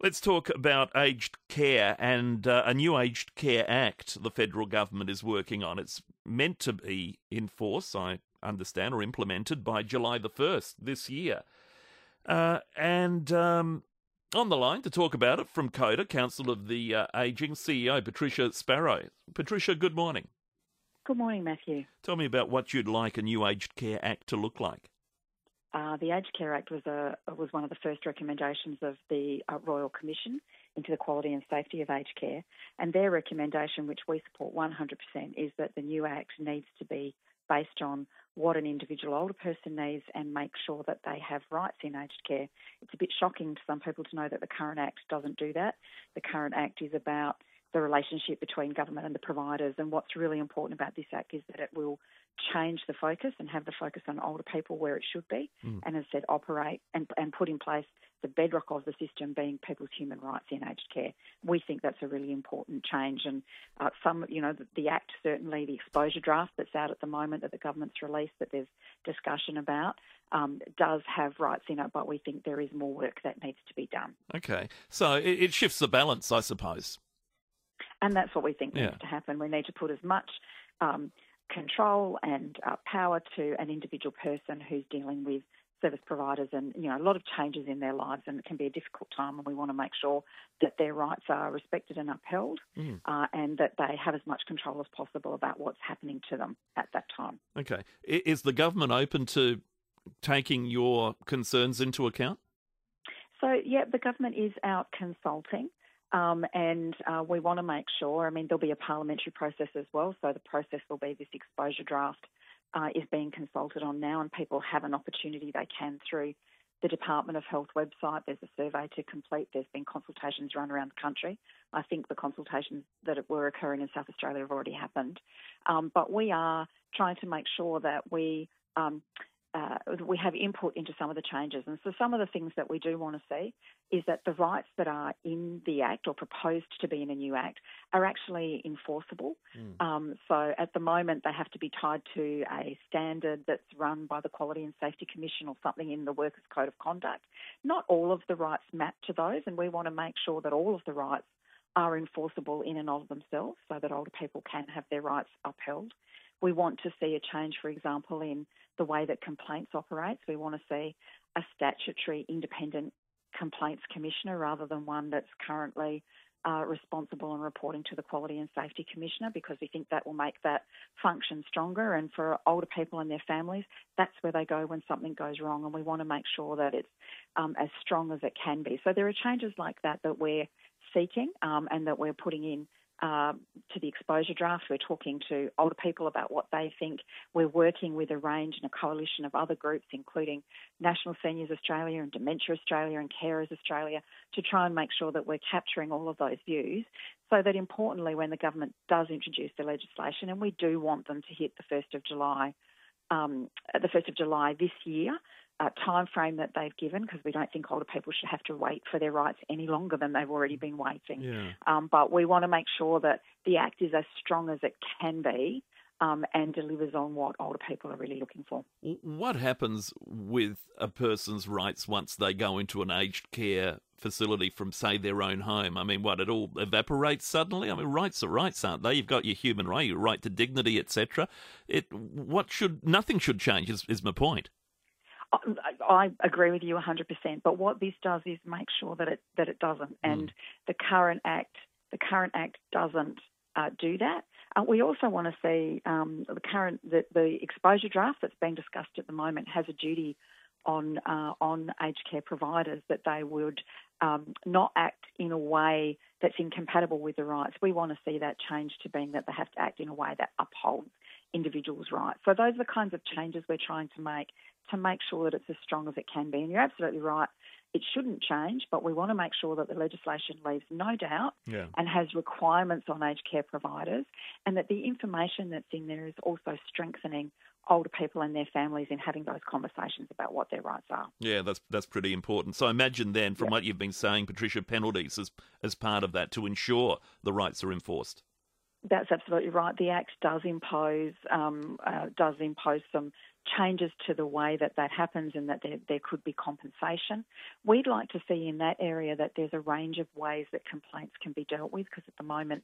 Let's talk about aged care and uh, a new Aged Care Act the federal government is working on. It's meant to be in force, I understand, or implemented by July the 1st this year. Uh, and um, on the line to talk about it from COTA, Council of the uh, Aging CEO Patricia Sparrow. Patricia, good morning. Good morning, Matthew. Tell me about what you'd like a new Aged Care Act to look like. Uh, the Aged Care Act was a was one of the first recommendations of the uh, Royal Commission into the quality and safety of aged care, and their recommendation, which we support 100%, is that the new Act needs to be based on what an individual older person needs and make sure that they have rights in aged care. It's a bit shocking to some people to know that the current Act doesn't do that. The current Act is about the relationship between government and the providers. And what's really important about this Act is that it will change the focus and have the focus on older people where it should be, mm. and as said, operate and, and put in place the bedrock of the system being people's human rights in aged care. We think that's a really important change, and uh, some, you know, the, the, Act certainly the exposure draft that's out at the moment that the government's released that there's discussion about um, does have rights in it, but we think there is more work that needs to be done. Okay, so it, it shifts the balance, I suppose. And that's what we think yeah. needs to happen. We need to put as much um, control and uh, power to an individual person who's dealing with service providers and you know a lot of changes in their lives and it can be a difficult time and we want to make sure that their rights are respected and upheld mm. uh, and that they have as much control as possible about what's happening to them at that time. Okay. Is the government open to taking your concerns into account? So, yeah, the government is out consulting. Um, and uh, we want to make sure, I mean, there'll be a parliamentary process as well. So the process will be this exposure draft uh, is being consulted on now, and people have an opportunity they can through the Department of Health website. There's a survey to complete. There's been consultations run around the country. I think the consultations that were occurring in South Australia have already happened. Um, but we are trying to make sure that we um, uh, we have input into some of the changes. And so some of the things that we do want to see is that the rights that are in the Act or proposed to be in a new Act are actually enforceable. Mm. Um, so at the moment, they have to be tied to a standard that's run by the Quality and Safety Commission or something in the Workers' Code of Conduct. Not all of the rights map to those, and we want to make sure that all of the rights are enforceable in and of themselves so that older people can have their rights upheld. We want to see a change, for example, in the way that complaints operates. We want to see a statutory independent complaints commissioner rather than one that's currently uh, responsible and reporting to the Quality and Safety Commissioner because we think that will make that function stronger. And for older people and their families, that's where they go when something goes wrong. And we want to make sure that it's um, as strong as it can be. So there are changes like that that we're seeking um, and that we're putting in uh, to the exposure draft. We're talking to older people about what they think. We're working with a range and a coalition of other groups, including National Seniors Australia and Dementia Australia and Carers Australia, to try and make sure that we're capturing all of those views so that importantly, when the government does introduce the legislation, and we do want them to hit the 1st of July, um, the 1st of July this year, uh, time frame that they've given because we don't think older people should have to wait for their rights any longer than they've already been waiting. Yeah. Um, but we want to make sure that the Act is as strong as it can be um, and delivers on what older people are really looking for. What happens with a person's rights once they go into an aged care facility from, say, their own home? I mean, what, it all evaporates suddenly? I mean, rights are rights, aren't they? You've got your human right, your right to dignity, etc. It, what should, nothing should change, is, is my point. I agree with you 100%. But what this does is make sure that it that it doesn't, hmm. and mm. the current act the current act doesn't uh, do that. Uh, we also want to see um, the current the, the, exposure draft that's being discussed at the moment has a duty on uh, on aged care providers that they would um, not act in a way that's incompatible with the rights. We want to see that change to being that they have to act in a way that upholds individuals' rights. So those are the kinds of changes we're trying to make to make sure that it's as strong as it can be. And you're absolutely right. It shouldn't change, but we want to make sure that the legislation leaves no doubt yeah. and has requirements on aged care providers, and that the information that's in there is also strengthening older people and their families in having those conversations about what their rights are. Yeah, that's that's pretty important. So I imagine then, from yep. what you've been saying, Patricia, penalties as as part of that to ensure the rights are enforced. That's absolutely right. The Act does impose um, uh, does impose some changes to the way that that happens and that there, there could be compensation. We'd like to see in that area that there's a range of ways that complaints can be dealt with because at the moment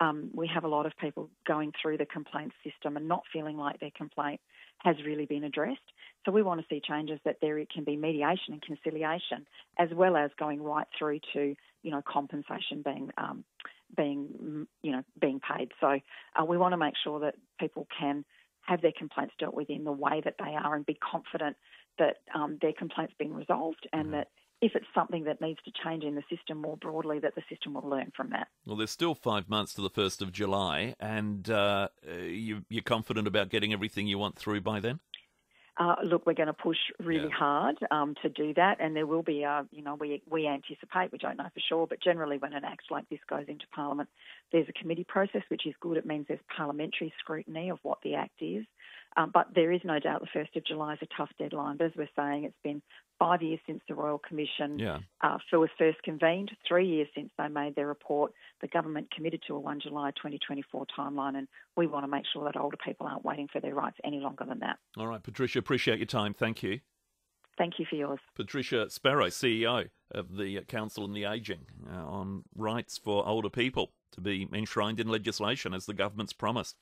um, we have a lot of people going through the complaints system and not feeling like their complaint has really been addressed. So we want to see changes that there it can be mediation and conciliation as well as going right through to you know compensation being um, being you know being paid. So uh, we want to make sure that people can have their complaints dealt with in the way that they are and be confident that um, their complaints being resolved and mm-hmm. that if it's something that needs to change in the system more broadly, that the system will learn from that. Well, there's still five months to the 1st of July, and uh, you, you're confident about getting everything you want through by then? Uh, look, we're going to push really yeah. hard um, to do that, and there will be, a, you know, we we anticipate, we don't know for sure, but generally when an act like this goes into Parliament, there's a committee process, which is good. It means there's parliamentary scrutiny of what the act is, um, but there is no doubt the first of July is a tough deadline. But as we're saying, it's been five years since the Royal Commission yeah. uh, was first convened, three years since they made their report. The government committed to a 1 July 2024 timeline, and we want to make sure that older people aren't waiting for their rights any longer than that. All right, Patricia, appreciate your time. Thank you. Thank you for yours. Patricia Sparrow, CEO of the Council on the Ageing, uh, on rights for older people to be enshrined in legislation as the government's promised.